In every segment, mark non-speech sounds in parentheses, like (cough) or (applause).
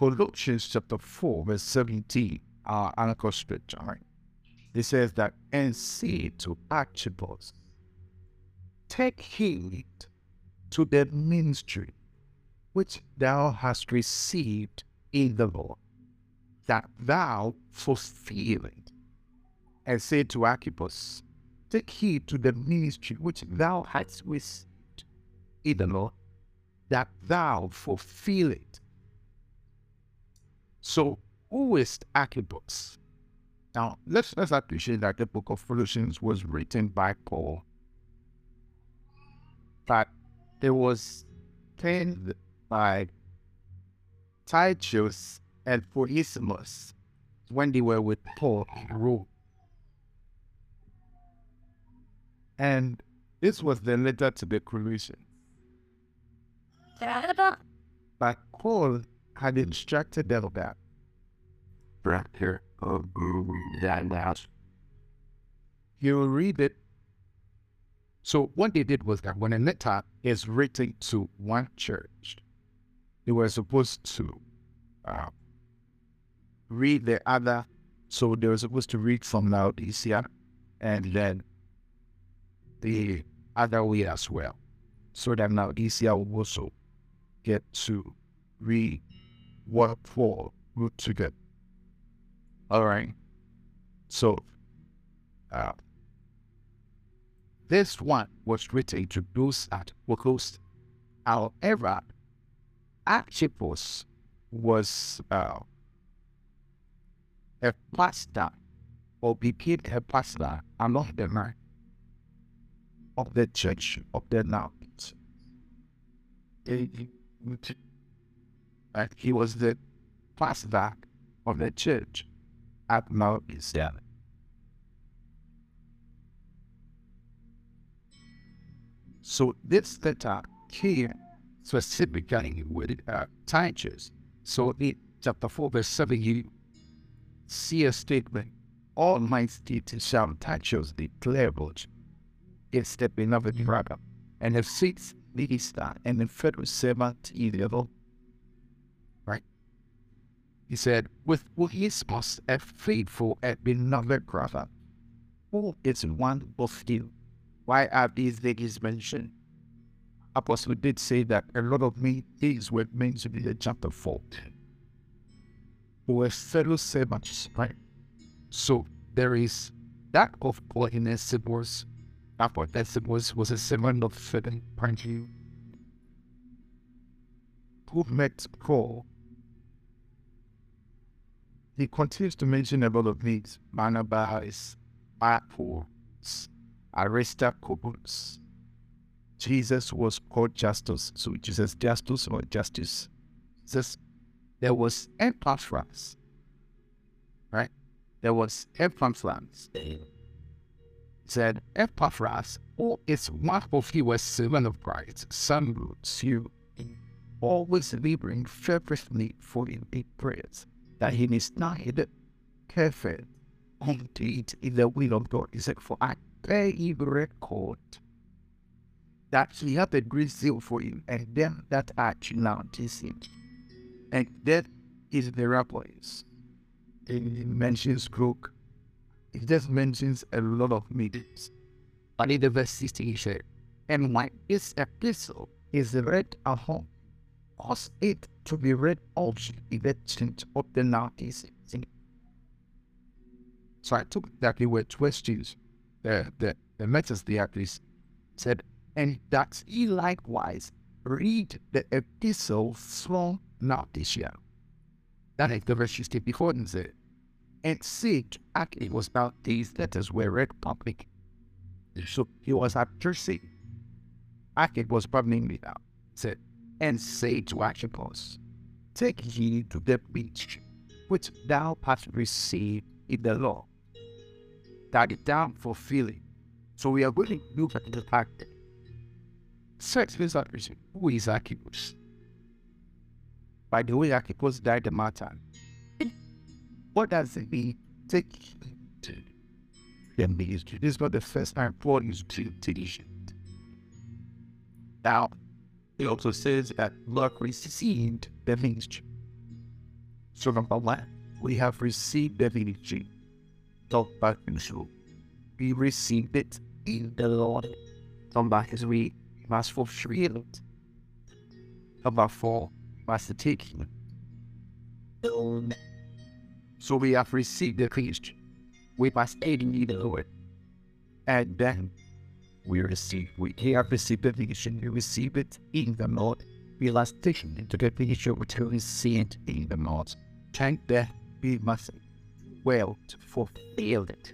Colossians chapter 4, verse 17, our anchor scripture? It says that, and say to Archibald, take heed to the ministry which thou hast received in the Lord, that thou fulfill it. And say to Archippus, Take heed to the ministry which thou hast received in the Lord, that thou fulfill it. So, who is Archippus? Now, let's, let's appreciate that the book of Colossians was written by Paul, but it was penned by Tychicus and Onesimus when they were with Paul in Rome. And this was the letter to the Colossians. But Paul had instructed them that Brother of that you will read it. So what they did was that when a letter is written to one church, they were supposed to uh, read the other. So they were supposed to read from Laodicea and then the other way as well. So that Laodicea will also get to read what for to get. All right. So uh, this one was written to those were close. However, Archippus was uh, a pastor or became a pastor along the line of the church of the Naut. And he was the pastor of the church at Mount Israel. So this letter came specifically with uh, Tychicus. So in chapter 4, verse 7, you see a statement, All my states shall Tychicus declare what is the beloved brother, and have seats the sixth minister, and the federal servant in the other. Right? He said, with Onesimus, a faithful and beloved brother, who is one of you. Why are these ladies mentioned? Apostle did say that a lot of me things were mentioned in the chapter 4. Who were fellow servants, right? So there is that of Onesimus. That Onesimus was a servant of certain party who met Paul. He continues to mention a lot of these. Barnabas, Marcus, Aristarchus, Jesus was called Justus. So Jesus Justus or Justice. Jesus, there was Epaphras, right? There was Epaphras. Said Epaphras, who is one of you a servant of Christ, salutes you, always laboring fervently for in prayers, that he is not careful indeed in the will of God. He said, For I bear you record that he had a great zeal for him, and them that are now him. And that is the rabbis. He mentions crook. He just mentions a lot of meetings. But in the verse 16 he said, And my this epistle is read at home, cause it to be read also the church of the Laodiceans. So I took that they were questions. The the the letters they actually said and that he likewise read the epistle from Laodicea. That is the verse 60 before and said, and see, it was about these letters were read public. So he er was addressing. Archippus was probably now. Said, and say to Archippus, take heed to the speech which thou hast received in the law, that thou fulfill it. So we are going to look at the fact that sex is not reason. Who is Archippus? By the way, Archippus died a martyr. What does it mean? Take the ministry. This is not the first time Paul is to tradition. Now, he also says that Lord received the ministry. So number one, we have received the ministry of Parkinson. We received it in the Lord. Number three, must fulfill it. Number four, must take it. So we have received the Christ. We must aid in the Lord. And then we receive, we have received the vision, we receive it in the Lord. We take it into the vision to receive it in the Lord. Thank then we must well to fulfill it.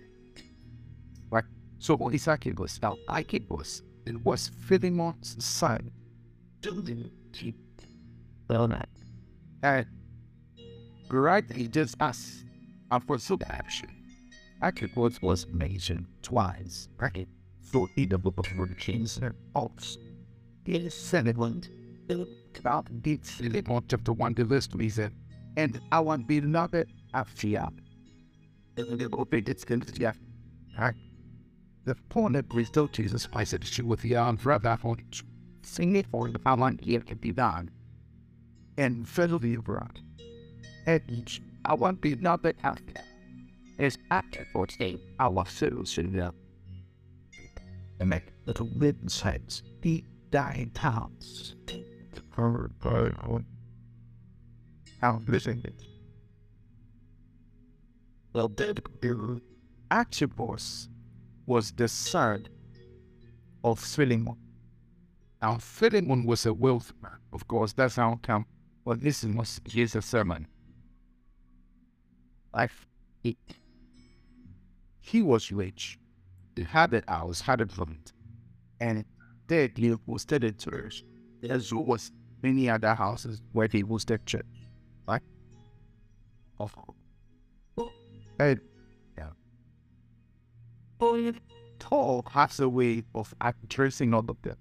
Right? So Isaac was now Isaac was it was Philemon's son. Doing keep well that. And rightly just us and for. Isaac was was mentioned twice, right? So in the book of. In Solomon, about the Solomon chapter 1, the 3 said, And our beloved Apphia the. The point that restored Jesus Christ at issue with the arms right back on sing it for the power here can be done. And federally abroad. And I want to be not that out there. Is active for today our souls should know. And make little heads deep dying towns. For how living it well, Archibald was the son of Philemon. Now, Philemon was a wealthy man. Of course, that's how come. Well, this was his sermon. Like, he, he was rich. He had a house, had from it. And he hosted a church. There was many other houses where he hosted church. Right? Of and yeah. Paul has a way of addressing all of them.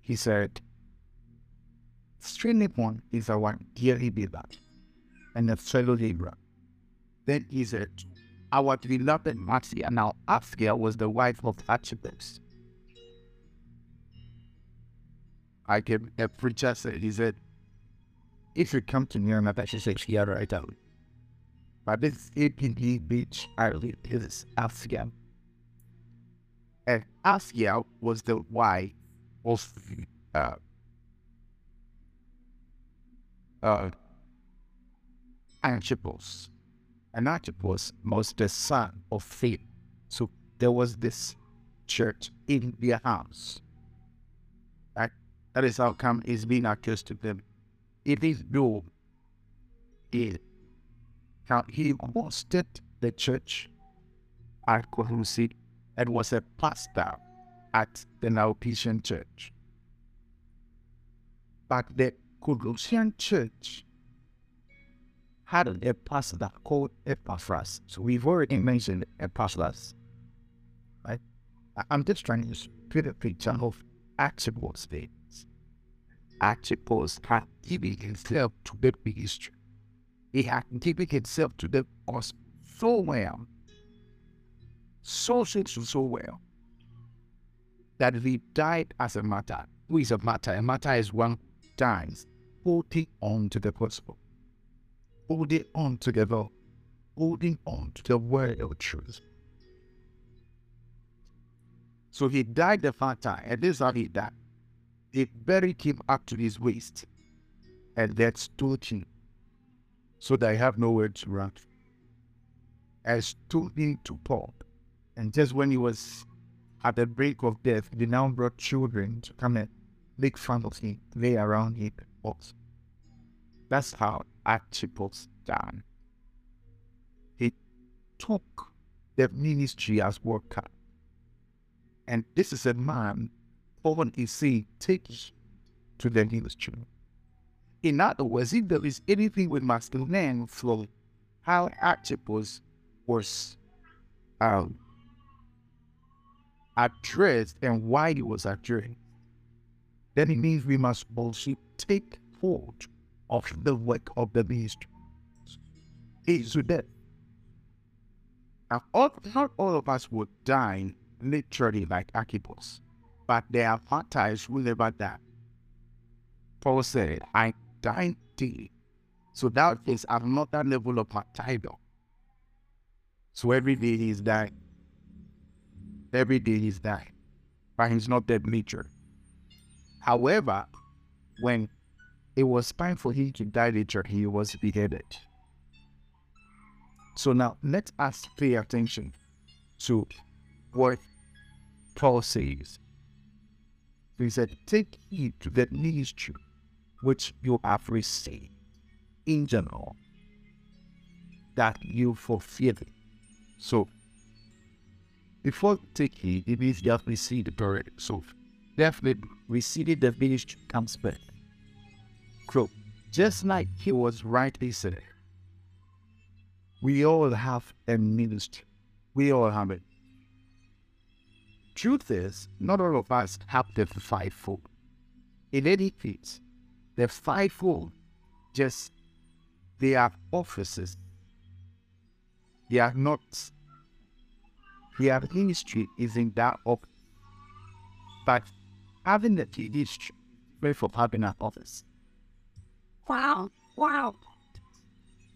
He said, Straining one is our dearly beloved and a fellow laborer. Then he said, Our beloved Marcia, now Apphia was the wife of Archibald. I came, a preacher said, he said, if you come to near map, I should say here right out. But this APD beach Ireland is Asia. And Asia was the wife of uh, uh, Antipas. And Antipas was the son of Phil. So there was this church in their house. That, that is how come it's being accused to them it is no is now he hosted the church at Kohusi and was a pastor at the Laodicean church. But the Colossian church had a pastor called Epaphras. So we've already mentioned Epaphras. Right? I'm just trying to paint a picture of actual state Archibald had given himself to the ministry. He had given himself to the gospel so well, so so well, that he died as a martyr. Who is a martyr? A martyr is one who dies holding on to the gospel, holding on together, holding on to the word of truth. So he died the martyr, and this is how he died. They buried him up to his waist and then stood him so that I have nowhere to run. I stood him to Paul. And just when he was at the brink of death, they now brought children to come and make fun of him, lay around him. That's how Archibald's done. He took the ministry as worker. And this is a man Paul is saying, take to the ministry. In other words, if there is anything we must learn from how Archibald was um, addressed and why he was addressed, then it means we must also take hold of the work of the ministry. Is that. Now, all, not all of us would die literally like Archibald but there are factors who never die. Paul said, I dying daily. So that is another level of title. So every day he's dying. Every day he's dying. But he's not dead nature. However, when it was time for him to die later, he was beheaded. So now let us pay attention to what Paul says. He said, Take heed to the ministry which you have received in general, that you fulfill it. So, before take heed, it means you have received it already. So, definitely receiving the ministry comes first. Just like he was rightly said, we all have a ministry. We all have it. Truth is, not all of us have the fivefold. In any case, the fivefold just they are offices. They are not. Their ministry is in that office. But having the ministry, pray for having an office. Wow, wow.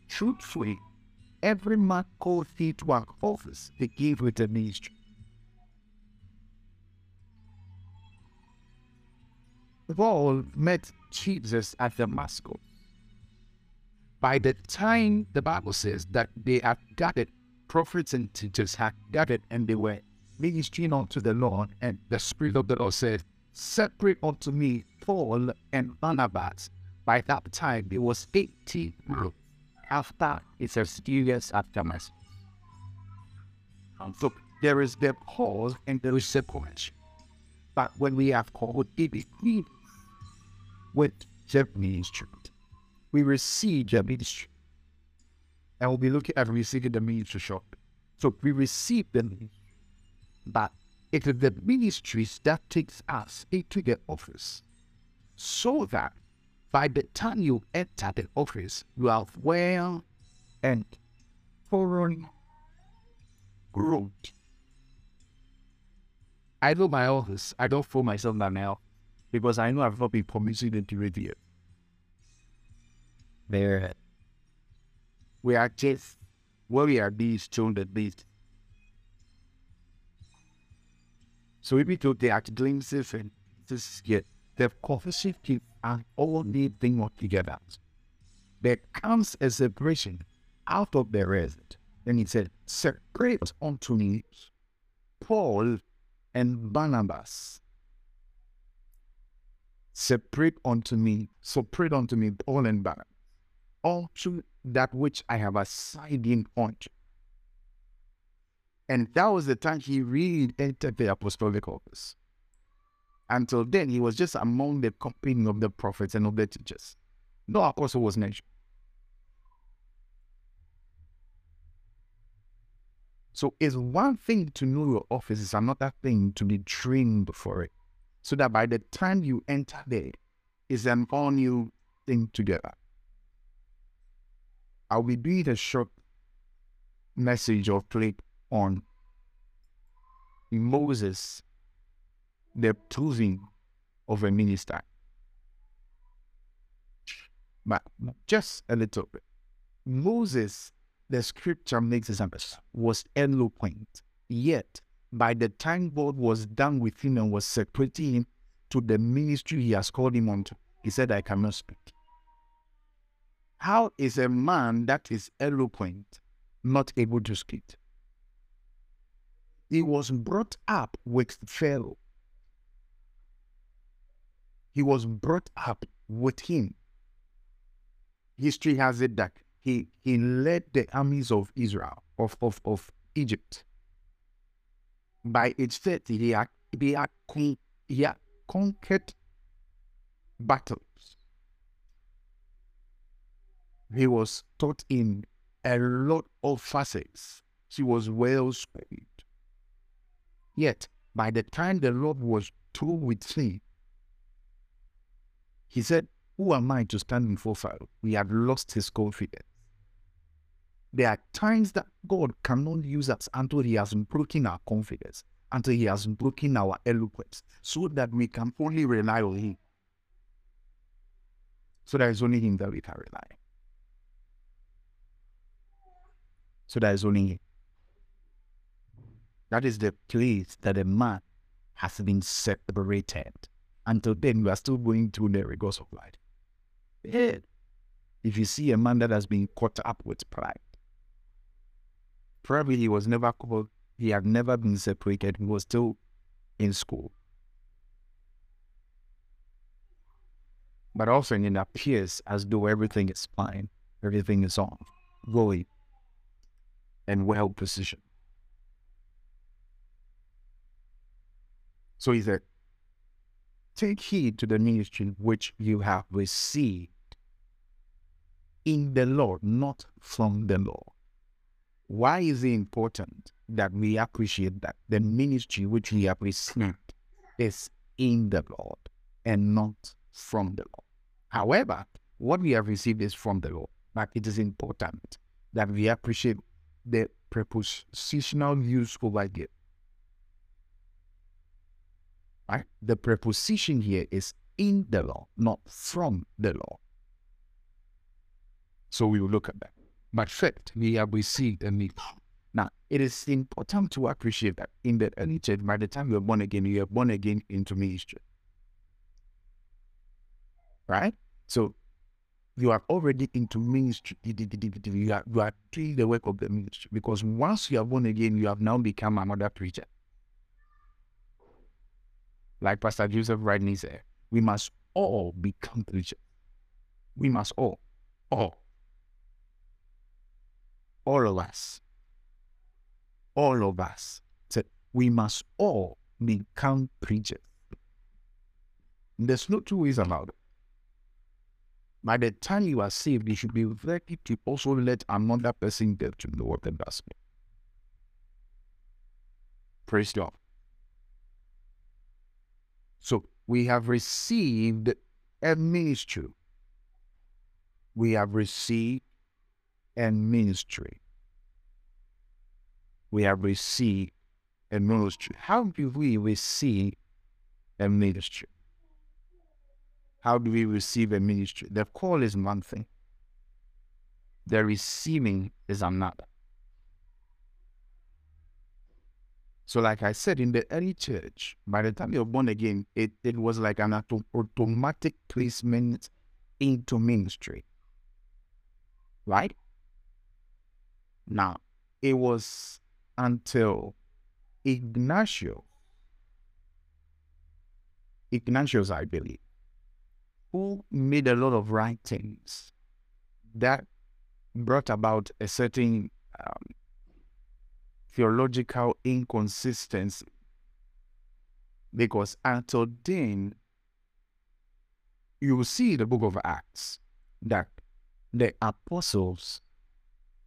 Truthfully, every man called thee to an office, they give with a ministry. Paul met Jesus at Damascus. By the time the Bible says that they had gathered, prophets and teachers had gathered and they were ministering unto the Lord, and the Spirit of the Lord said, Separate unto me Paul and Barnabas. By that time, it was 18 months after it's a serious aftermath. So there is the pause and there is separation. But when we have called it with the ministry, we receive the ministry. And we'll be looking at receiving the ministry shortly. So we receive the ministry. But it is the ministries that takes us into the office so that by the time you enter the office, you are well and thoroughly grown. I know my office. I don't fool myself now because I know I've not been promising it to radio. There. We are just where we are being shown at least. So we took the act glimpses and this is get the prophecy and all these things work together. There comes a separation out of the rest. Then he said, Separate unto me Paul and Barnabas. Separate unto me, separate unto me Paul and Barnabas, unto that which I have assigned him unto. And that was the time he really entered the apostolic office. Until then, he was just among the company of the prophets and of the teachers. No apostle was mentioned. So it's one thing to know your office, it's another thing to be trained for it. So that by the time you enter there, it's an all new thing together. I'll be doing a short message or clip on Moses, the proving of a minister. But just a little bit. Moses the scripture makes us understand, was eloquent. Yet, by the time God was done with him and was separating him to the ministry he has called him onto, he said, I cannot speak. How is a man that is eloquent not able to speak? He was brought up with Pharaoh. He was brought up with him. History has it that he he led the armies of Israel of of, of Egypt. By age 30, he had, he had, he had conquered battles. He was taught in a lot of facets. He was well schooled. Yet, by the time the Lord was through with him, he said, Who am I to stand before Pharaoh? We had lost his confidence. There are times that God cannot use us until He has broken our confidence, until He has broken our eloquence, so that we can only rely on Him. So there is only him that we can rely. So there is only him. That is the place that a man has been separated. Until then, we are still going through the rigors of life. If you see a man that has been caught up with pride, probably he was never called, he had never been separated, he was still in school. But also, it appears as though everything is fine, everything is on, going, and well positioned. So he said, Take heed to the ministry which you have received in the Lord, not from the Lord. Why is it important that we appreciate that the ministry which we have received is in the Lord and not from the Lord? However, what we have received is from the Lord, but it is important that we appreciate the prepositional use over here. Right? The preposition here is in the law, not from the law. So we will look at that. But first, we have received a meat. Now, it is important to appreciate that in the early church, by the time you are born again, you are born again into ministry. Right? So you are already into ministry. You are, you are doing the work of the ministry. Because once you are born again, you have now become another preacher. Like Pastor Joseph rightly said, we must all become preachers. We must all, all all of us, all of us, said we must all become preachers. There's no two ways about it. By the time you are saved, you should be ready to also let another person get to know what the gospel. Praise God. So we have received a ministry. We have received a ministry. We have received a ministry. How do we receive a ministry? How do we receive a ministry? The call is one thing, the receiving is another. So, like I said, in the early church, by the time you're born again, it, it was like an auto- automatic placement into ministry. Right? Now, it was until Ignatius, Ignatius, I believe, who made a lot of writings that brought about a certain um, theological inconsistency. Because until then, you see the book of Acts that the apostles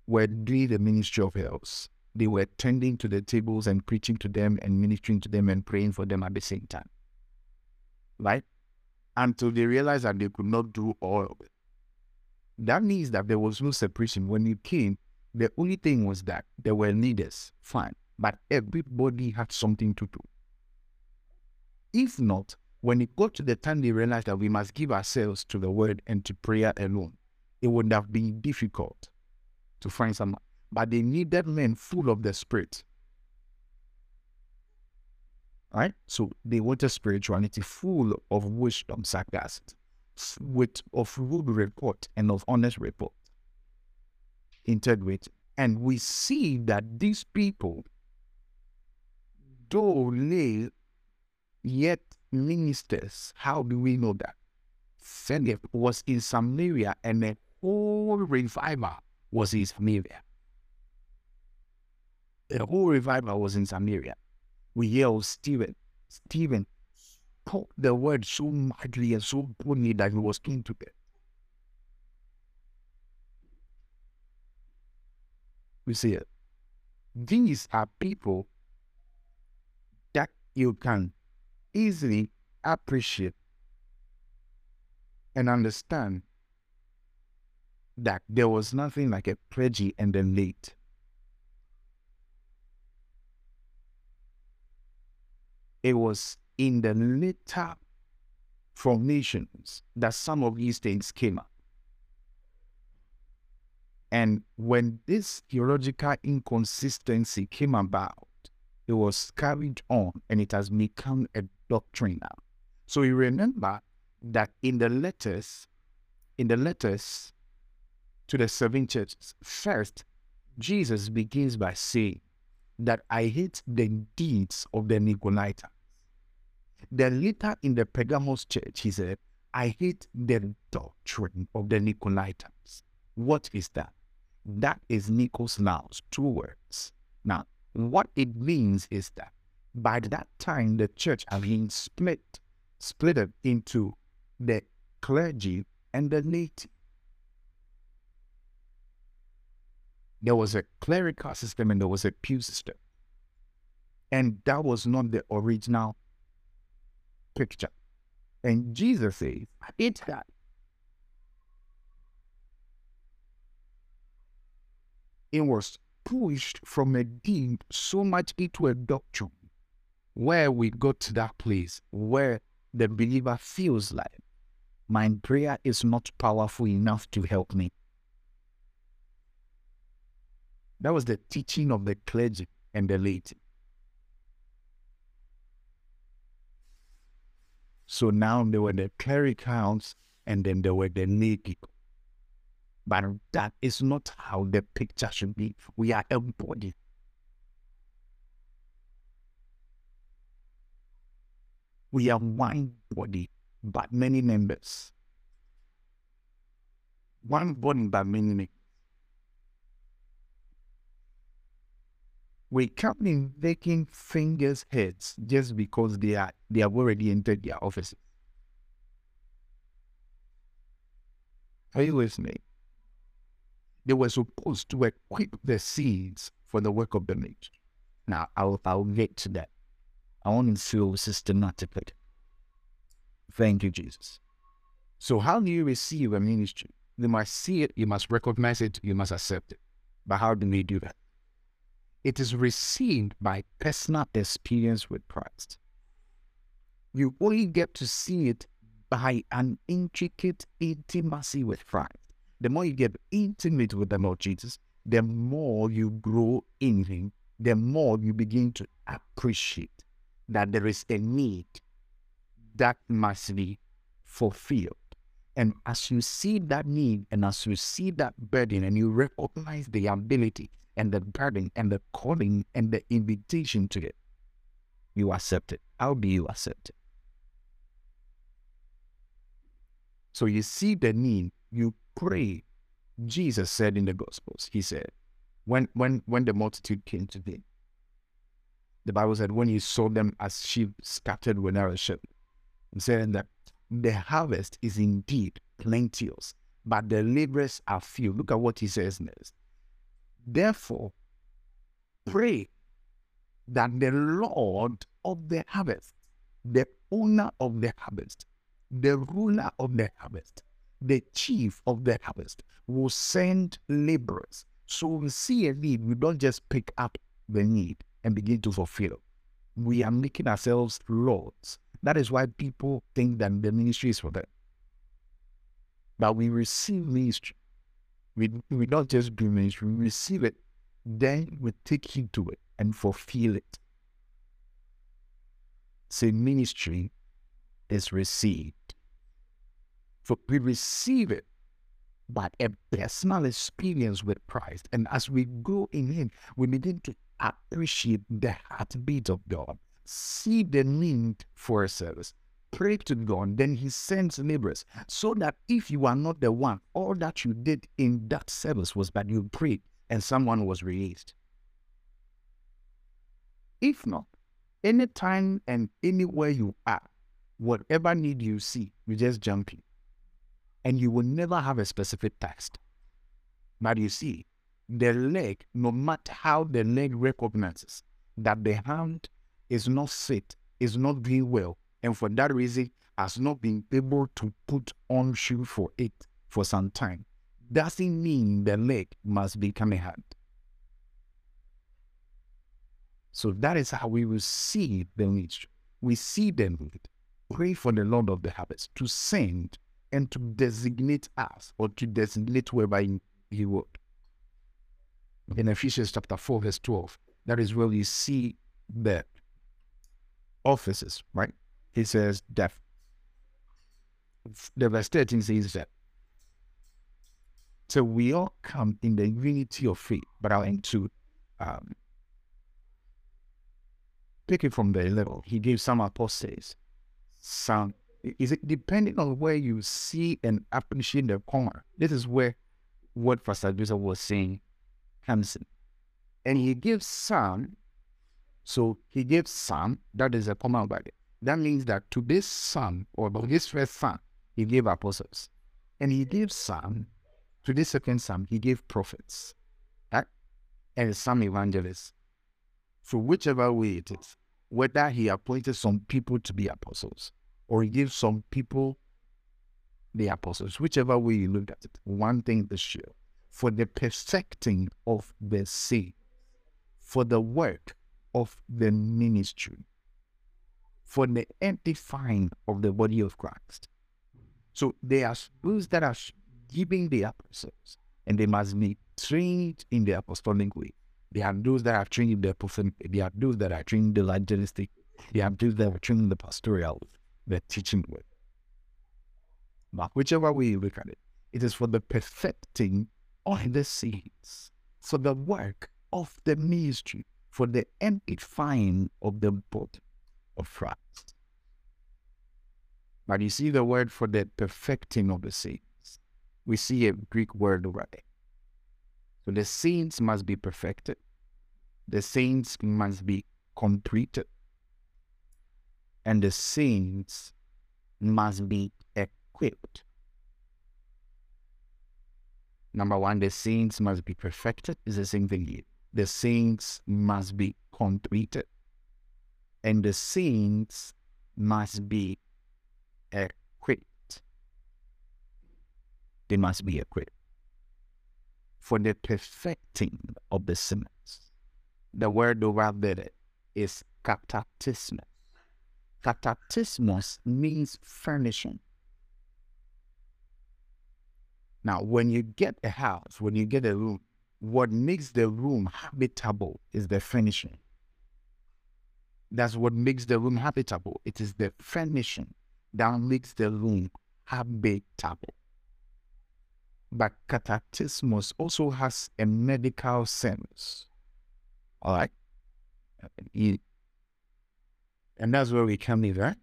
were doing the ministry of health. They were tending to the tables and preaching to them and ministering to them and praying for them at the same time. Right? Until they realized that they could not do all of it. That means that there was no separation. When you came, the only thing was that there were leaders, fine, but everybody had something to do. If not, when it got to the time they realized that we must give ourselves to the word and to prayer alone, it would have been difficult to find someone. But they needed men full of the Spirit. Right? So they wanted spirituality full of wisdom, sarcasm, with of good report and of honest report. Integrity. And we see that these people, though they yet ministers, how do we know that? Philip was in Samaria and a whole revival was in Samaria. The whole revival was in Samaria. We hear of Stephen. Stephen spoke the word so mightily and so boldly that he was keen to death. We see it. These are people that you can easily appreciate and understand that there was nothing like a pledgy and then late. It was in the later formations that some of these things came up. And when this theological inconsistency came about, it was carried on and it has become a doctrine now. So you remember that in the letters, in the letters to the seven churches, first, Jesus begins by saying that I hate the deeds of the Nicolaitans. Then later in the Pergamos church, he said, I hate the doctrine of the Nicolaitans. What is that? That is Nikos Laos, two words. Now, what it means is that by that time the church had been split, split into the clergy and the laity. There was a clerical system and there was a pew system. And that was not the original picture. And Jesus says, it's that. It was pushed from a deep so much into a doctrine where we got to that place where the believer feels like my prayer is not powerful enough to help me. That was the teaching of the clergy and the laity. So now there were the clericals and then there were the people. But that is not how the picture should be. We are a body. We are one body, but many members. One body, but many members. We can't be making fingers heads just because they are they have already entered their offices. Are you with me? They were supposed to equip the seeds for the work of the ministry. Now, I'll, I'll get to that. I want to feel systematically. Thank you, Jesus. So, how do you receive a ministry? You must see it, you must recognize it, you must accept it. But how do we do that? It is received by personal experience with Christ. You only get to see it by an intricate intimacy with Christ the more you get intimate with the Lord Jesus, the more you grow in Him, the more you begin to appreciate that there is a need that must be fulfilled. And as you see that need and as you see that burden and you recognize the ability and the burden and the calling and the invitation to it, you accept it. How do you accept it? So you see the need, you pray. Jesus said in the Gospels, He said, when when when the multitude came to Him, the Bible said when He saw them as sheep scattered without a shepherd, He said that the harvest is indeed plenteous, but the laborers are few. Look at what He says next. Therefore, pray that the Lord of the harvest, the owner of the harvest, the ruler of the harvest, the chief of the harvest will send laborers. So we see a need, we don't just pick up the need and begin to fulfill. We are making ourselves lords. That is why people think that the ministry is for them. But we receive ministry. We, we not just do ministry, we receive it, then we take heed to it and fulfill it. Say ministry is received. For we receive it by a personal experience with Christ. And as we go in Him, we begin to appreciate the heartbeat of God, see the need for a service, pray to God, then He sends laborers. So that if you are not the one, all that you did in that service was that you prayed and someone was released. If not, anytime and anywhere you are, whatever need you see, you just jump in and you will never have a specific text. But you see, the leg, no matter how the leg recognizes that the hand is not fit, is not doing well, and for that reason has not been able to put on shoe for it for some time, doesn't mean the leg must become a hand. So that is how we will see the need. We see the need, pray for the Lord of the harvest to send and to designate us or to designate whoever he, would. In Ephesians chapter 4, verse 12, that is where you see the offices, right? He says that the verse 13 says that. So we all come in the unity of faith, but I'll end to um, pick it from the level. He gave some apostles, some. Is it depending on where you see and appreciate the comma? This is where what Pastor Joseph was saying comes in. And he gives some. So he gives some, that is a comma by. That means that to this son, or to his first son, he gave apostles. And he gave some, to this second son, he gave prophets. Right? And some evangelists. So whichever way it is, whether he appointed some people to be apostles or give some people the apostles, whichever way you look at it, one thing is sure for the perfecting of the saints, for the work of the ministry, for the edifying of the body of Christ. So they are those that are giving the apostles, and they must be trained in the apostolic way. They have those that are trained in the prophetic. They have those that are trained in the evangelistic. They have those that are trained in the pastoral, the teaching way. But whichever way you look at it, it is for the perfecting of the saints, for the work of the ministry, for the edifying of the body of Christ. But you see the word for the perfecting of the saints. We see a Greek word over there. So the saints must be perfected. The saints must be completed. And the saints must be equipped. Number one, the saints must be perfected. Is the same thing here. The saints must be completed. And the saints must be equipped. They must be equipped for the perfecting of the sinners. The word over there is katatismos. Katatismos means furnishing. Now, when you get a house, when you get a room, what makes the room habitable is the furnishing. That's what makes the room habitable. It is the furnishing that makes the room habitable. But katatismos also has a medical sense. All right? And that's where we come in, right?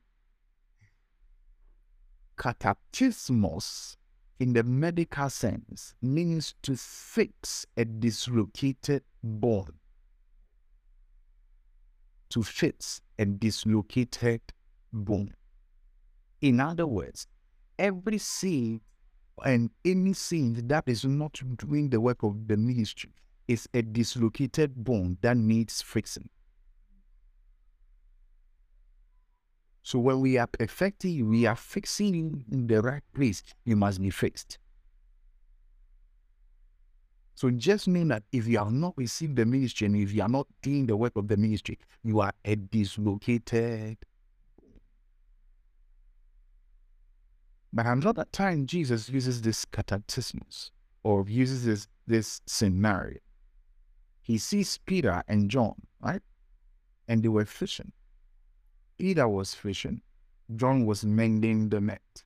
Katatismos, in the medical sense, means to fix a dislocated bone. To fix a dislocated bone. In other words, every seed and any sin that is not doing the work of the ministry is a dislocated bone that needs fixing. So when we are perfecting, we are fixing in the right place. You must be fixed. So just mean that if you have not received the ministry and if you are not doing the work of the ministry, you are a dislocated But another time, Jesus uses this katatismus or uses this, this scenario. He sees Peter and John, right? And they were fishing. Peter was fishing, John was mending the net.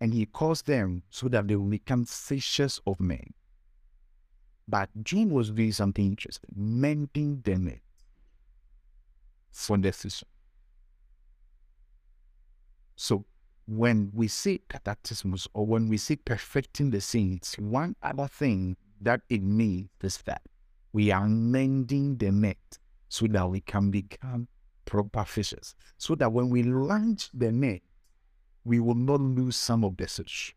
And he calls them so that they will become fishers of men. But John was doing something interesting, mending the net for the fishing. So when we see katatismus or when we see perfecting the saints, one other thing that it means is that we are mending the net so that we can become proper fishes So that when we launch the net, we will not lose some of the fish.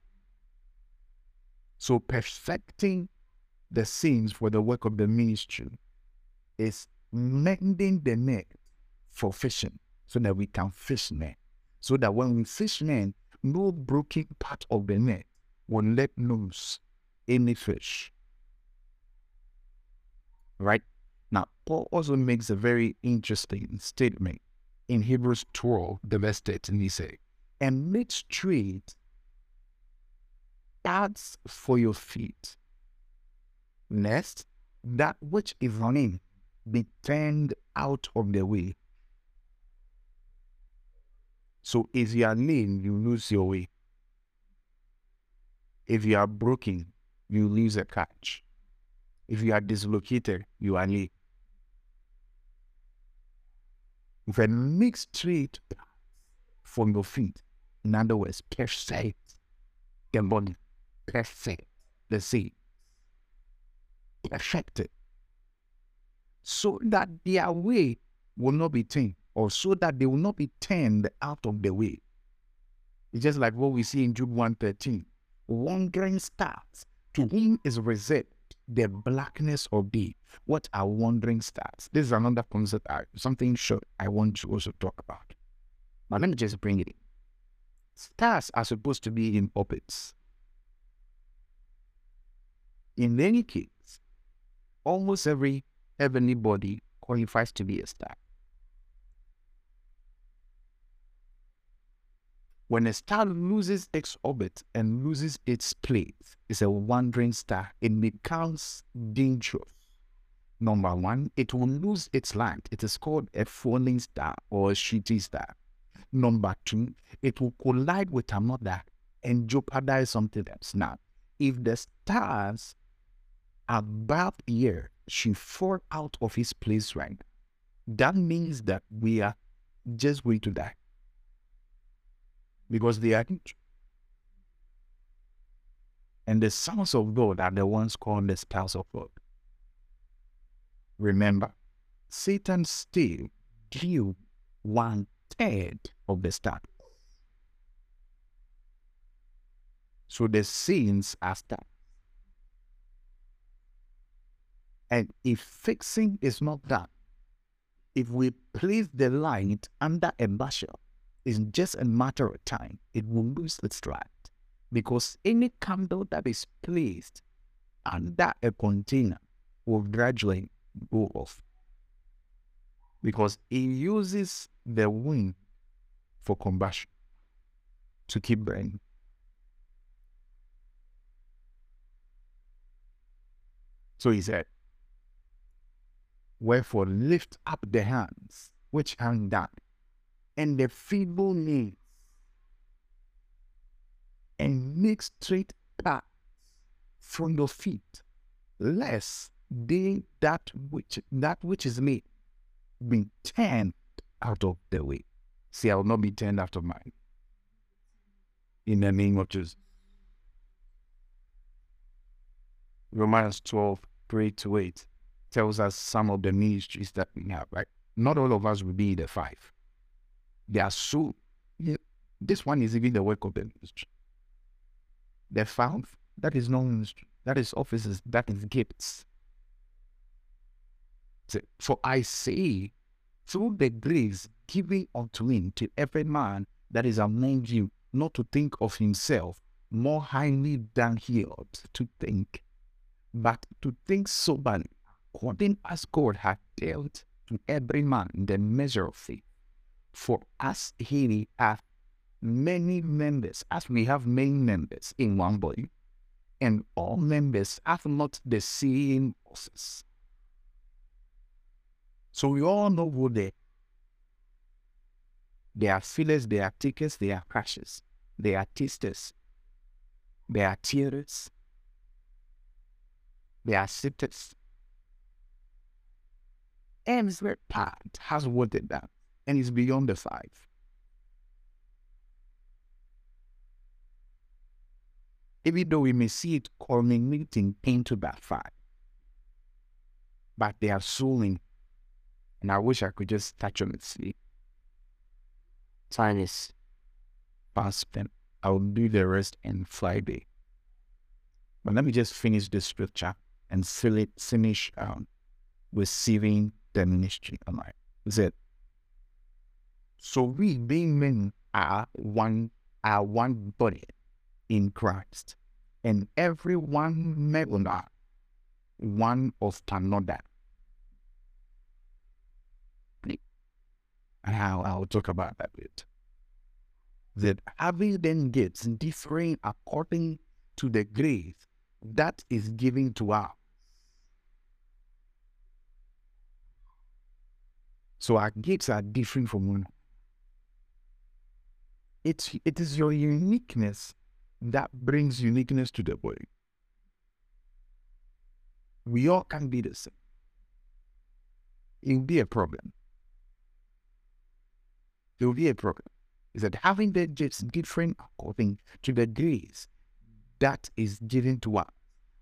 So perfecting the saints for the work of the ministry is mending the net for fishing so that we can fish men so that when we fish men, no broken part of the net will let loose any fish. Right? Now, Paul also makes a very interesting statement in Hebrews 12, the verse 13, he said, and make straight paths for your feet. Next, that which is running be turned out of the way. So if you are lame, you lose your way. If you are broken, you lose a catch. If you are dislocated, you are late. If a mixed straight from your feet, in other words, perfect body, perfect the seed, perfected, so that their way will not be turned, or so that they will not be turned out of the way. It's just like what we see in Jude 113. Wandering stars, to whom is reserved the blackness of day. What are wandering stars? This is another concept, something short I want to also talk about. But let me just bring it in. Stars are supposed to be in orbits. In any case, almost every heavenly body qualifies to be a star. When a star loses its orbit and loses its place, it's a wandering star. It becomes dangerous. Number one, it will lose its light. It is called a falling star or a shooting star. Number two, it will collide with another and jeopardize something else. Now, if the stars above here should fall out of its place right, that means that we are just going to die because they are And the sons of God are the ones called the stars of God. Remember, Satan still drew one third of the stars. So the sins are stars. And if fixing is not done, if we place the light under a bushel, in just a matter of time, it will lose its light. Because any candle that is placed under a container will gradually go off. Because it uses the wind for combustion to keep burning. So he said, Wherefore lift up the hands which hang down and the feeble knees and make straight paths from your feet, lest they that which that which is made be turned out of the way. See, I will not be turned out of mine. In the name of Jesus. Romans 12, 3 to 8 tells us some of the ministries that we have, right? Not all of us will be the five. They are so, yeah, this one is even the work of the ministry. The five, that is no ministry. That is offices, that is gifts. For I say, through the grace given unto him to every man that is among you, not to think of himself more highly than he ought to think, but to think soberly, according as God hath dealt to every man the measure of faith. For as he hath many members, as we have many members in one body, and all members have not the same office. So we all know who they they are fillers, they are takers, they are crashers, they are tasters, they are tearers, they are sitters. Every part has what it does and it's beyond the five. Even though we may see it culminating into that five, but they are soaring. And I wish I could just touch on it. See, time is past, and I'll do the rest in Friday. But let me just finish this scripture and finish um, receiving the ministry. Am? Is it? So we being men are one are one body in Christ. And every one member one of another. And I'll, I'll talk about that bit. That having then gifts differing according to the grace that is given to us. So our gifts are different from one. It's, it is your uniqueness that brings uniqueness to the body. We all can be the same. It will be a problem. It will be a problem. Is that having the gifts different according to the grace that is given to us,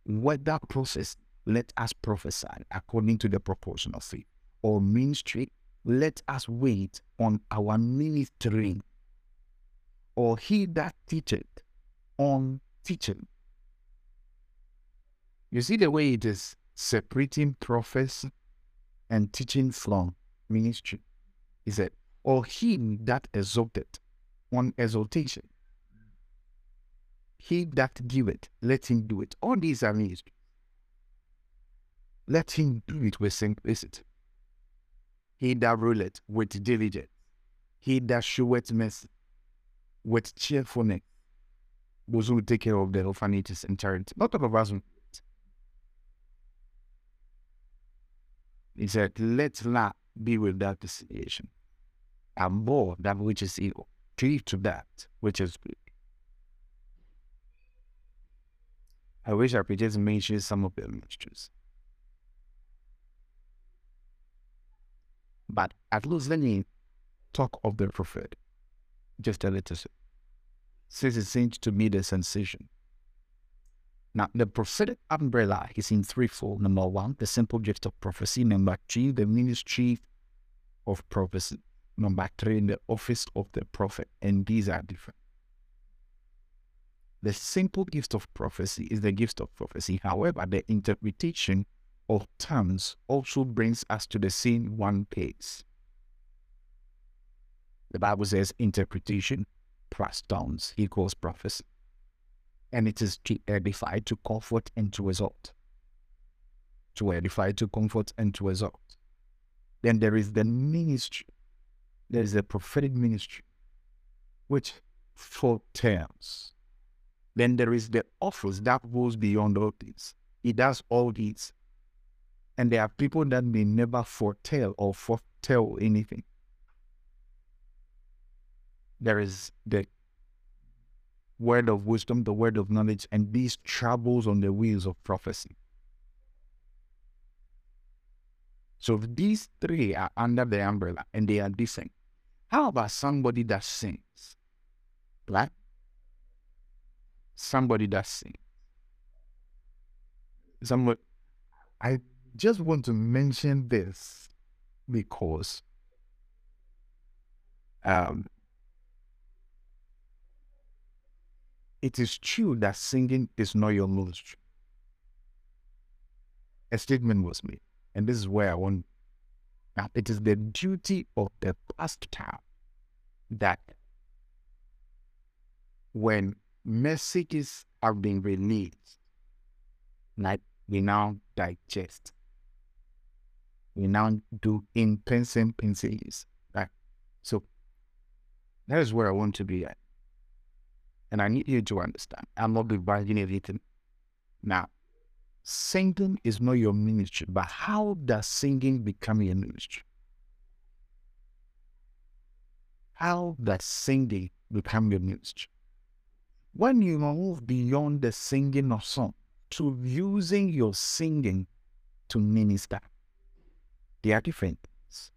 What that process, let us prophesy according to the proportion of faith, or ministry, let us wait on our ministering, or he that teacheth on teaching. You see the way it is separating prophecy and teaching from ministry. He said, or him that exalted on exaltation. He that giveth, let him do it. All these are ministry. Let him do it with simplicity. He that ruleth with diligence. He that sheweth mercy with cheerfulness. Those who take care of the orphanages and charity. Not all of us He said, Let not be without destination. Abhor that which is evil. Cleave to that which is good. I wish I could just mention some of the mixtures. But at least let me talk of the prophet just a little. Since it seems to me the sensation now, the prophetic umbrella is in threefold. Number one, the simple gift of prophecy. Number two, the ministry of prophecy. Number three, the office of the prophet. And these are different. The simple gift of prophecy is the gift of prophecy. However, the interpretation of terms also brings us to the same one place. The Bible says interpretation plus tongues equals prophecy and it is to edify, to comfort, and to exalt. To edify, to comfort, and to exalt. Then there is the ministry. There is a prophetic ministry, which foretells. Then there is the office that goes beyond all these. It does all these. And there are people that may never foretell or foretell anything. There is the word of wisdom, the word of knowledge, and these travels on the wheels of prophecy. So if these three are under the umbrella and they are different. How about somebody that sings? Black? Somebody that sings. Somebody, I just want to mention this because um, it is true that singing is not your ministry. A statement was made, and this is where I want. Now, it is the duty of the pastor that when messages are being released, like we now digest, we now do intensive messages. Right? So that is where I want to be at. And I need you to understand, I'm not dividing everything. Now, singing is not your ministry, but how does singing become your ministry? How does singing become your ministry? When you move beyond the singing of song to using your singing to minister, they are different things.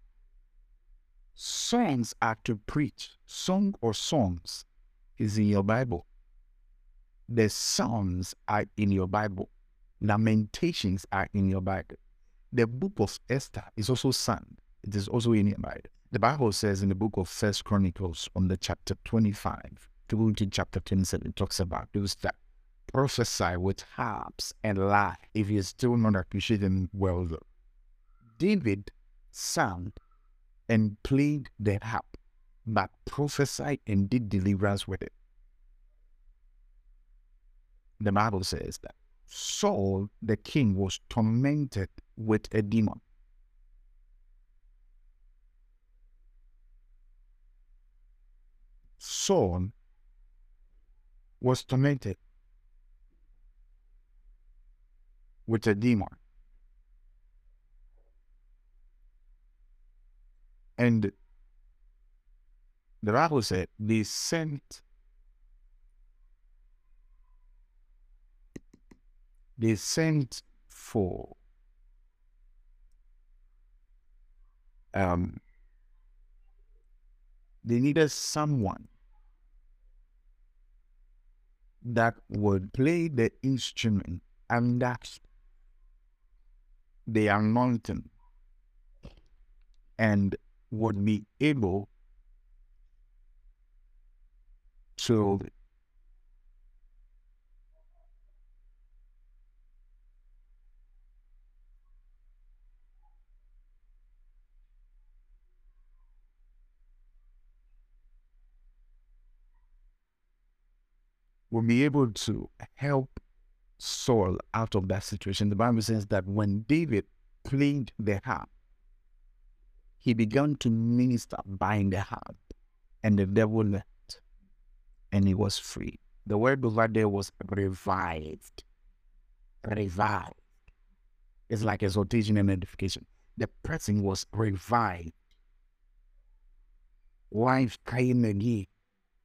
Songs are to preach, song or songs is in your Bible. The Psalms are in your Bible. Lamentations are in your Bible. The book of Esther is also sung. It is also in your Bible. The Bible says in the book of First Chronicles, on the chapter 25 through to chapter 27, it talks about those that prophesy with harps and lie. If you're still not appreciating well, though. David sang and played the harp but prophesied and did deliverance with it. The Bible says that Saul, the king, was tormented with a demon. Saul was tormented with a demon. And the Bible said they sent they sent for um they needed someone that would play the instrument and that the anointing and would be able to will be able to help Saul out of that situation. The Bible says that when David played the harp, he began to minister by the harp, and the devil and he was free. The word over there was revived. Revived. It's like exhortation and edification. The person was revived. Life came again.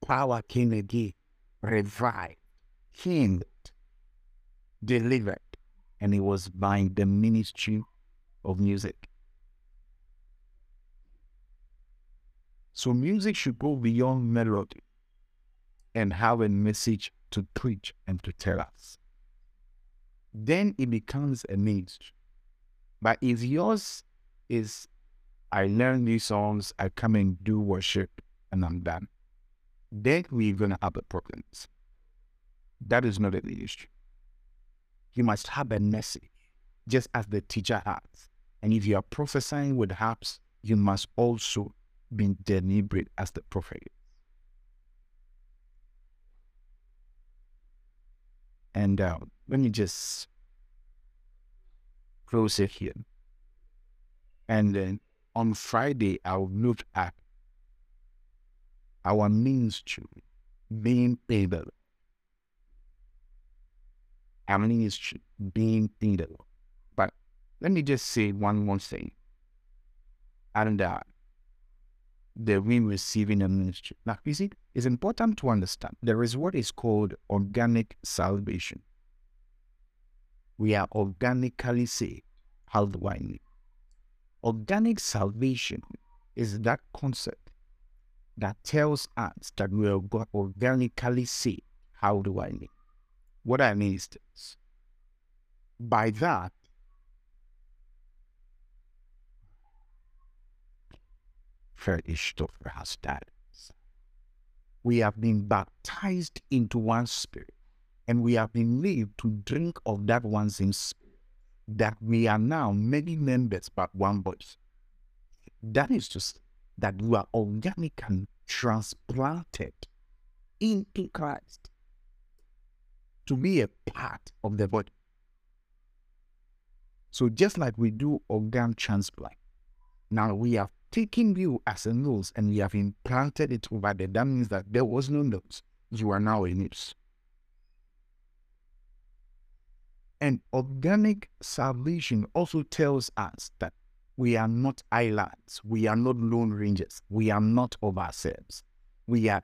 Power came again revived, healed, delivered, and it was by the ministry of music. So music should go beyond melody and have a message to preach and to tell us. Then it becomes a ministry. But if yours is, I learn these songs, I come and do worship, and I'm done then we're going to have a problem. That is not a issue. You must have a message, just as the teacher has. And if you are prophesying with harps, you must also be deliberate as the prophet And uh, let me just close it here. And then on Friday, I'll look at our ministry being able, our ministry being able. But let me just say one more thing. And uh, the we receiving a ministry. Now, you see, it's important to understand there is what is called organic salvation. We are organically saved. How do I mean? Organic salvation is that concept that tells us that we are organically saved. How do I mean? What I mean is this. By that, has died. We have been baptized into one spirit, and we have been made to drink of that one same spirit. That we are now many members but one body. That is just that you are organically transplanted into Christ to be a part of the body. So just like we do organ transplant, now we have taken you as a nose and we have implanted it over there. That means that there was no nose. You are now a nose. And organic salvation also tells us that we are not islands. We are not lone rangers. We are not of ourselves. We are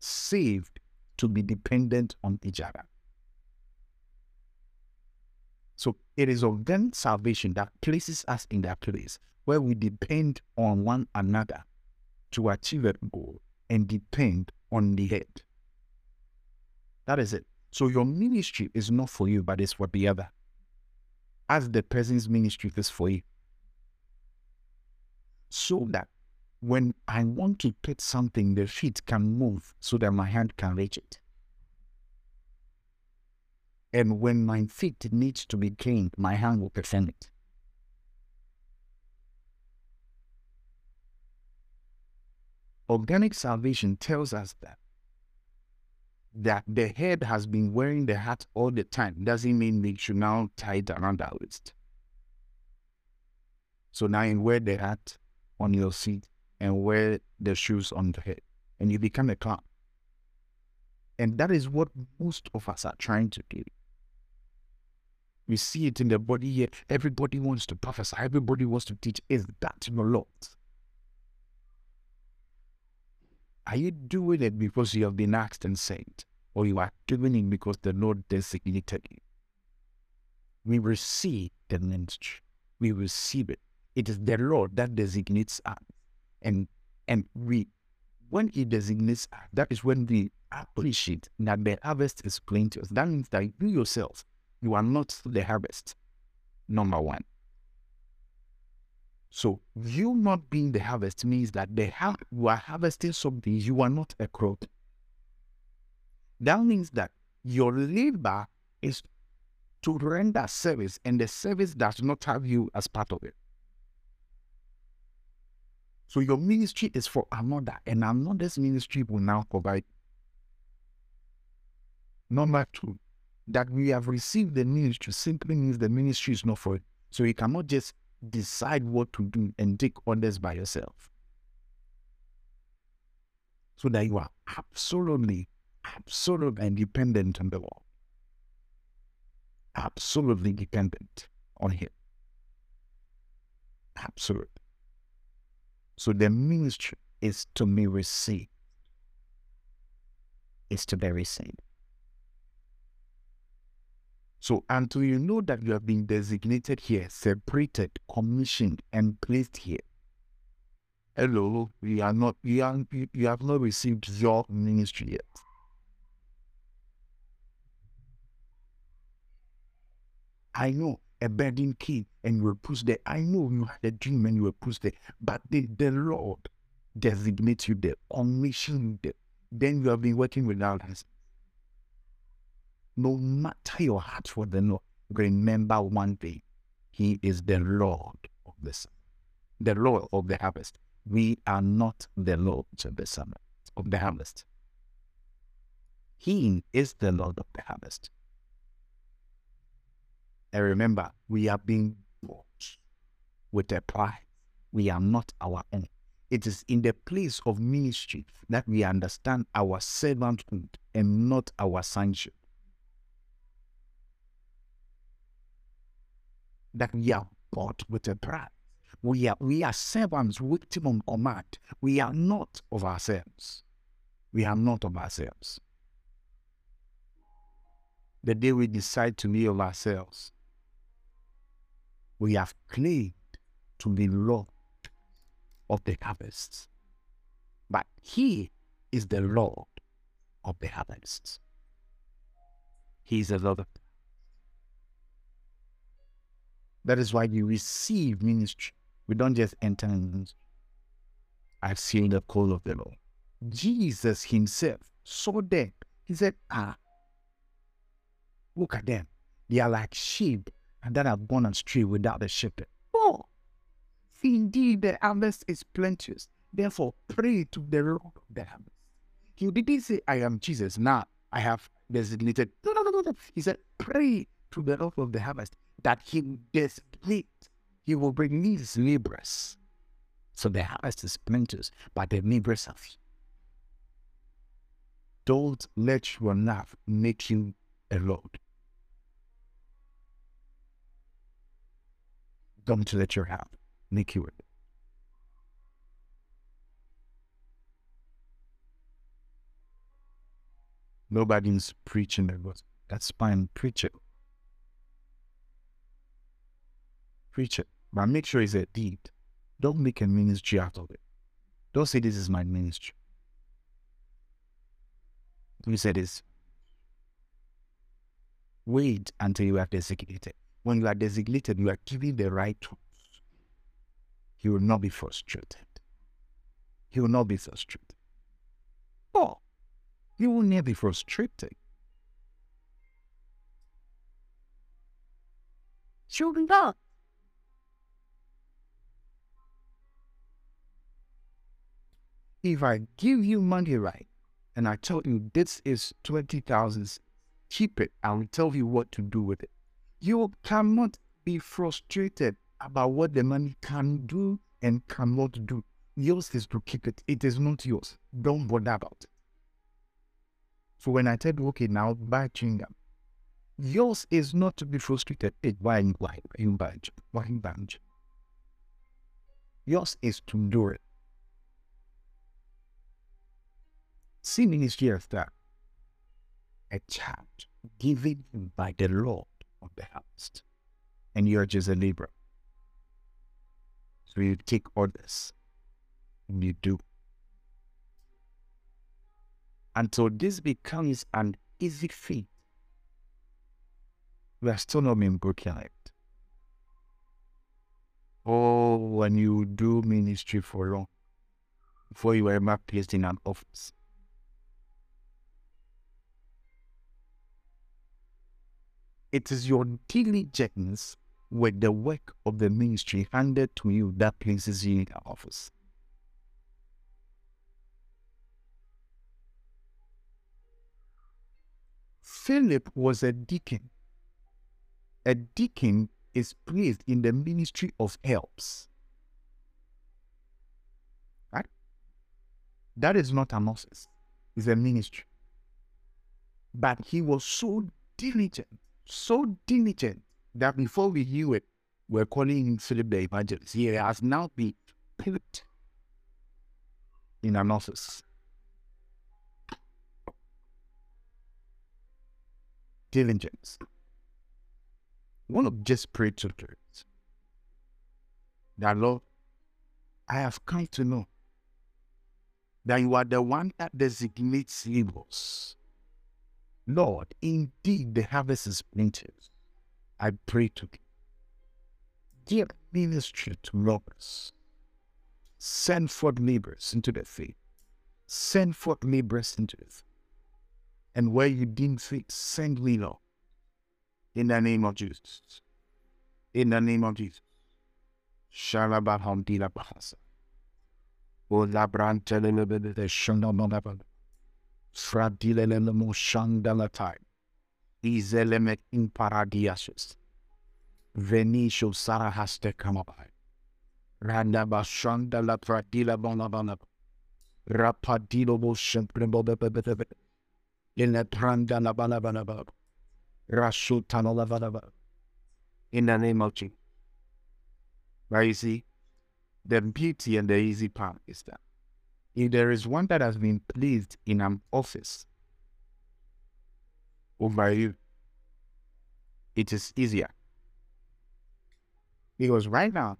saved to be dependent on each other. So it is then salvation that places us in that place where we depend on one another to achieve a goal and depend on the head. That is it. So your ministry is not for you, but it's for the other. As the person's ministry is for you so that when I want to put something, the feet can move so that my hand can reach it. And when my feet needs to be cleaned, my hand will perform it. Organic salvation tells us that that the head has been wearing the hat all the time doesn't mean we should now tie it around our waist. So now you wear the hat on your seat and wear the shoes on the head. And you become a clown. And that is what most of us are trying to do. We see it in the body here. Everybody wants to prophesy, everybody wants to teach. Is that your Lord? Are you doing it because you have been asked and sent? or you are doing it because the Lord designated you? We receive the ministry. We receive it. It is the Lord that designates us. And and we when he designates us, that is when we appreciate that the harvest is plenty. That means that you yourself, you are not the harvest. Number one. So you not being the harvest means that the har- you are harvesting something, you are not a crop. That means that your labor is to render service, and the service does not have you as part of it. So your ministry is for another, and another's ministry will now provide. Number two, that we have received the ministry simply means the ministry is not for it. So you cannot just decide what to do and take orders by yourself. So that you are absolutely, absolutely independent on the Lord. Absolutely dependent on Him. Absolutely. So the ministry is to be received. Is to be received. So until you know that you have been designated here, separated, commissioned, and placed here, hello, you are not you are you have not received your ministry yet. I know a burden came and you were pushed there. I know you had a dream and you were pushed there, but the, the Lord designates you there, commission you there. Then you have been working without us. No matter your heart for the remember one thing. He is the Lord of the the Lord of the harvest. We are not the Lord of the summer, of the harvest. He is the Lord of the harvest. And remember, we are being bought with a price. We are not our own. It is in the place of ministry that we understand our servanthood and not our sonship. That we are bought with a price. We are, we are servants waiting on command. We are not of ourselves. We are not of ourselves. The day we decide to be of ourselves, we have claimed to be Lord of the harvest. But He is the Lord of the harvest. He is the Lord That is why we receive ministry. We don't just enter in ministry. I've seen the call of the Lord. Jesus himself saw them. He said, Ah, look at them. They are like sheep and that have gone astray without the shepherd. Oh, indeed, the harvest is plenteous. Therefore, pray to the Lord of the harvest. He didn't say, I am Jesus. Now I have designated. No, no, no, no. He said, pray to the Lord of the harvest that he designate. He will bring these laborers. So the harvest is plenteous, but the laborers are few. Don't let your love make you a Lord. Don't let your have make you it. Nobody's preaching the gospel. That's fine. Preach it. Preach it. But make sure it's a deed. Don't make a ministry out of it. Don't say this is my ministry. You say this. Wait until you are designated. When you are designated, you are given the right tools. He will not be frustrated. He will not be frustrated. Oh, he will never be frustrated. Should not. If I give you money right, and I tell you this is 20,000, keep it. I will tell you what to do with it. You cannot be frustrated about what the money can do and cannot do. Yours is to keep it. It is not yours. Don't bother about it. So when I said, okay, now buy chewing gum, yours is not to be frustrated. Hey, why you why you buy why Yours is to do it. See ministry of that. A child given by the Lord of the house. And you're just a laborer. So you take orders and you do. Until this becomes an easy feat, we are still not being broken it. Oh, when you do ministry for long, before you ever placed in an office. It is your diligence with the work of the ministry handed to you that places you in office. Philip was a deacon. A deacon is placed in the ministry of helps. Right? That is not an office, it's a ministry. But he was so diligent, so diligent that before we knew it, we're calling him Philip the Evangelist. He has now been put in an office. Diligence. One of just pray to God that Lord, I have come to know that you are the one that designates labels. Lord, indeed the harvest is plenteous I pray to thee. give ministry to robbers. Send forth laborers into the faith. Send forth laborers into the faith. And where you deem fit, send me, Lord. In the name of Jesus. In the name of Jesus. Shalabaham Bahasa. O Labrantelele Shandamanabal. Fradilele Moshandalatai. Izelemet in paradiasus. Venisho sarahaste kamabai. Randa bashanda la pradila bonabana. Rapadilo boshemprembobebebebe. In the tranda la banabanaba. Rashutano la banaba. In the name of Jesus. Where you see, the beauty and the easy part is that if there is one that has been placed in an office, over you, it is easier. Because right now,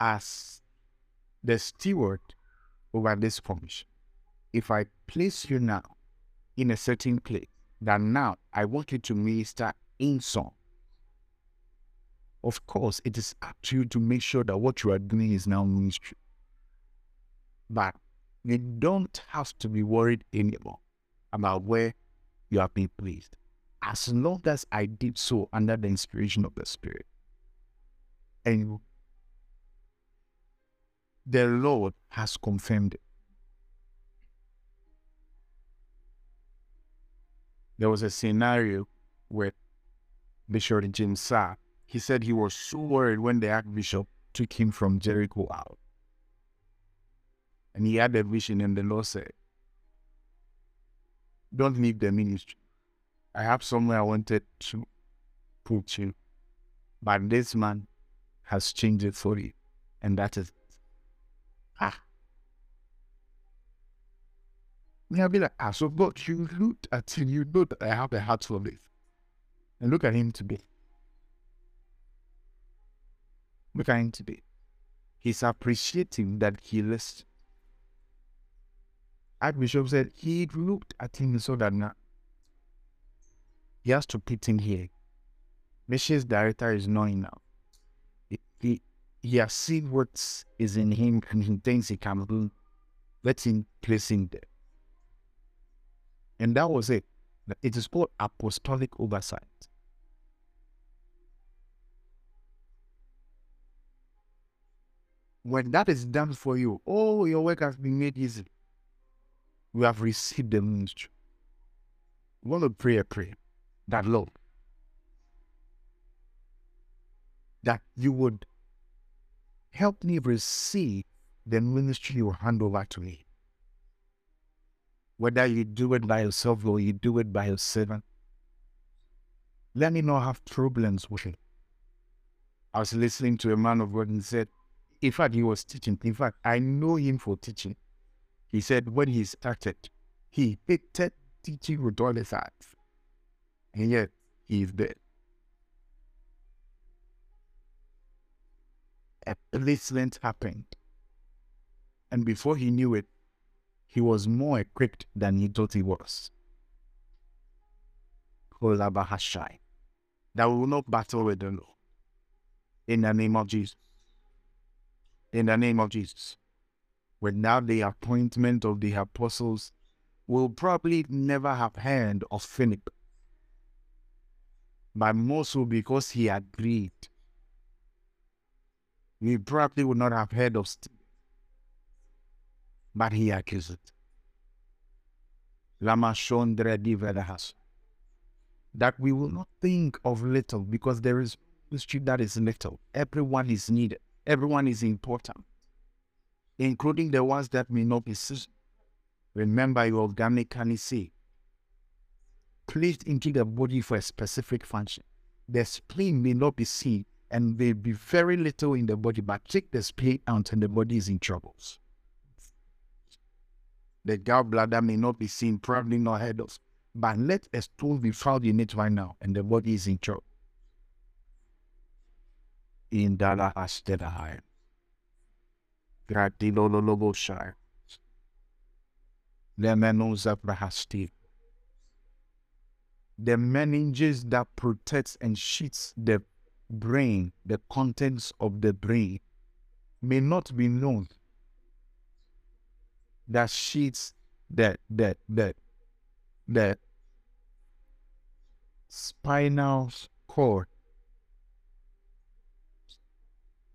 as the steward over this commission, if I place you now in a certain place, that now I want you to minister in song. Of course, it is up to you to make sure that what you are doing is now ministry. But you don't have to be worried anymore about where you have been placed, As long as I did so under the inspiration of the Spirit. And the Lord has confirmed it. There was a scenario where Bishop James Sa, he said he was so worried when the Archbishop took him from Jericho out and he had a vision, and the Lord said, Don't leave the ministry. I have somewhere I wanted to put you. But this man has changed it for you. And that is Ah. May I be like, ah, so God, you looked at him, you know that I have a heart for this. And look at him today. At him today. He's appreciating that he listened. Archbishop said he looked at him so that now he has to put him here. Mission's director is knowing now. He, he, he has seen what is in him (laughs) and he thinks he can do. Let him place him there. And that was it. It is called apostolic oversight. When that is done for you, oh, your work has been made easy we have received the ministry. We want to pray a prayer that, Lord, that you would help me receive the ministry you hand over to me. whether you do it by yourself or you do it by your servant. Let me not have problems with it. I was listening to a man of God and said, in fact, he was teaching. In fact, I know him for teaching. He said when he started, he hated teaching with all his heart. And yet, he is dead. A placement happened. And before he knew it, he was more equipped than he thought he was. That we will not battle with the Lord. In the name of Jesus. In the name of Jesus. Without the appointment of the apostles, we'll probably never have heard of Philip. But more so because he agreed. We probably would not have heard of Stephen. But he accused. Lama Shondre Divedahas. That we will not think of little because there is ministry that is little. Everyone is needed. Everyone is important, including the ones that may not be seen. Remember, you organically see placed into the body for a specific function. The spleen may not be seen and there be very little in the body, but take the spleen out and the body is in troubles. The gallbladder may not be seen, probably not heard of, but let a stone be found in it right now and the body is in trouble in Dala Astedahai. Gratilo Lobo Shire. Lemeno Zabrahasti. The meninges that protects and sheets the brain, the contents of the brain, may not be known. That sheets the the the the spinal cord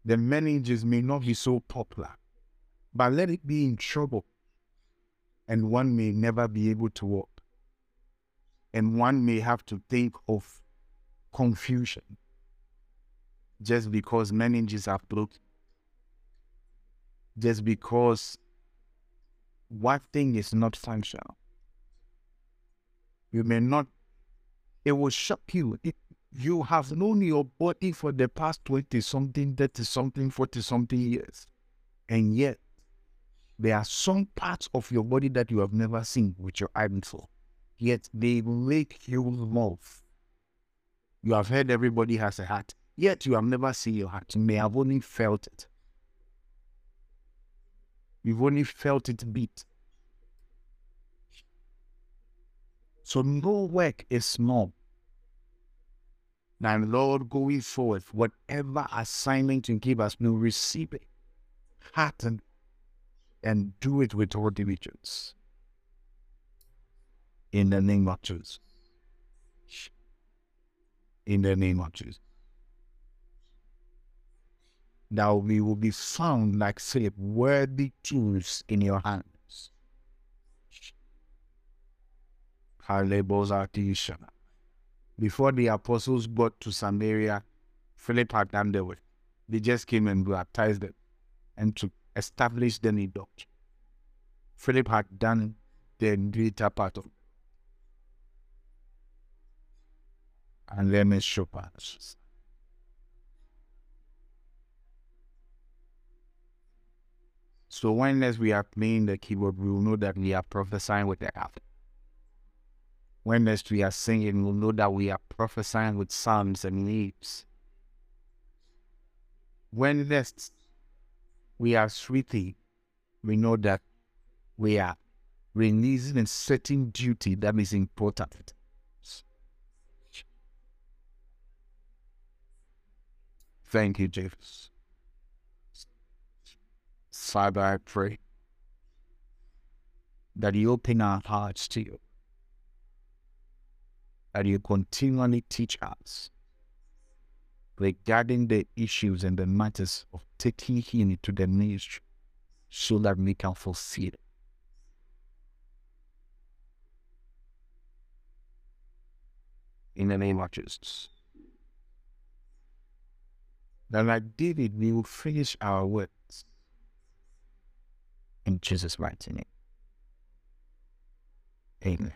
the meninges may not be so popular, but let it be in trouble, and one may never be able to walk, and one may have to think of confusion just because meninges are broken, just because one thing is not functional. You may not, it will shock you. It, you have known your body for the past 20 something, 30 something, 40 something years. And yet, there are some parts of your body that you have never seen with your eye before. Yet they make you move. You have heard everybody has a heart, yet you have never seen your heart. You may have only felt it. You've only felt it beat. So no work is small. Now, Lord, going forward, whatever assignment you give us, we'll receive it, hearten, and do it with all diligence. In the name of Jesus. In the name of Jesus. Now we will be found like, say, worthy tools in your hands. Kalebozatishana. Before the apostles got to Samaria, Philip had done the work. They just came and baptized them and to establish them in doctrine. Philip had done the greater part of it. And let me show us. So when as we are playing the keyboard, we will know that we are prophesying with the alphabet. When next we are singing, we'll know that we are prophesying with psalms and leaves. When next we are sweetie, we know that we are releasing a certain duty that is important. Thank you, Jesus. Father, I pray that you open our hearts to you that you continually teach us regarding the issues and the matters of taking him to the ministry so that we can fulfill it. In the name of Jesus. That like David, we will finish our words in Jesus' mighty name. Amen.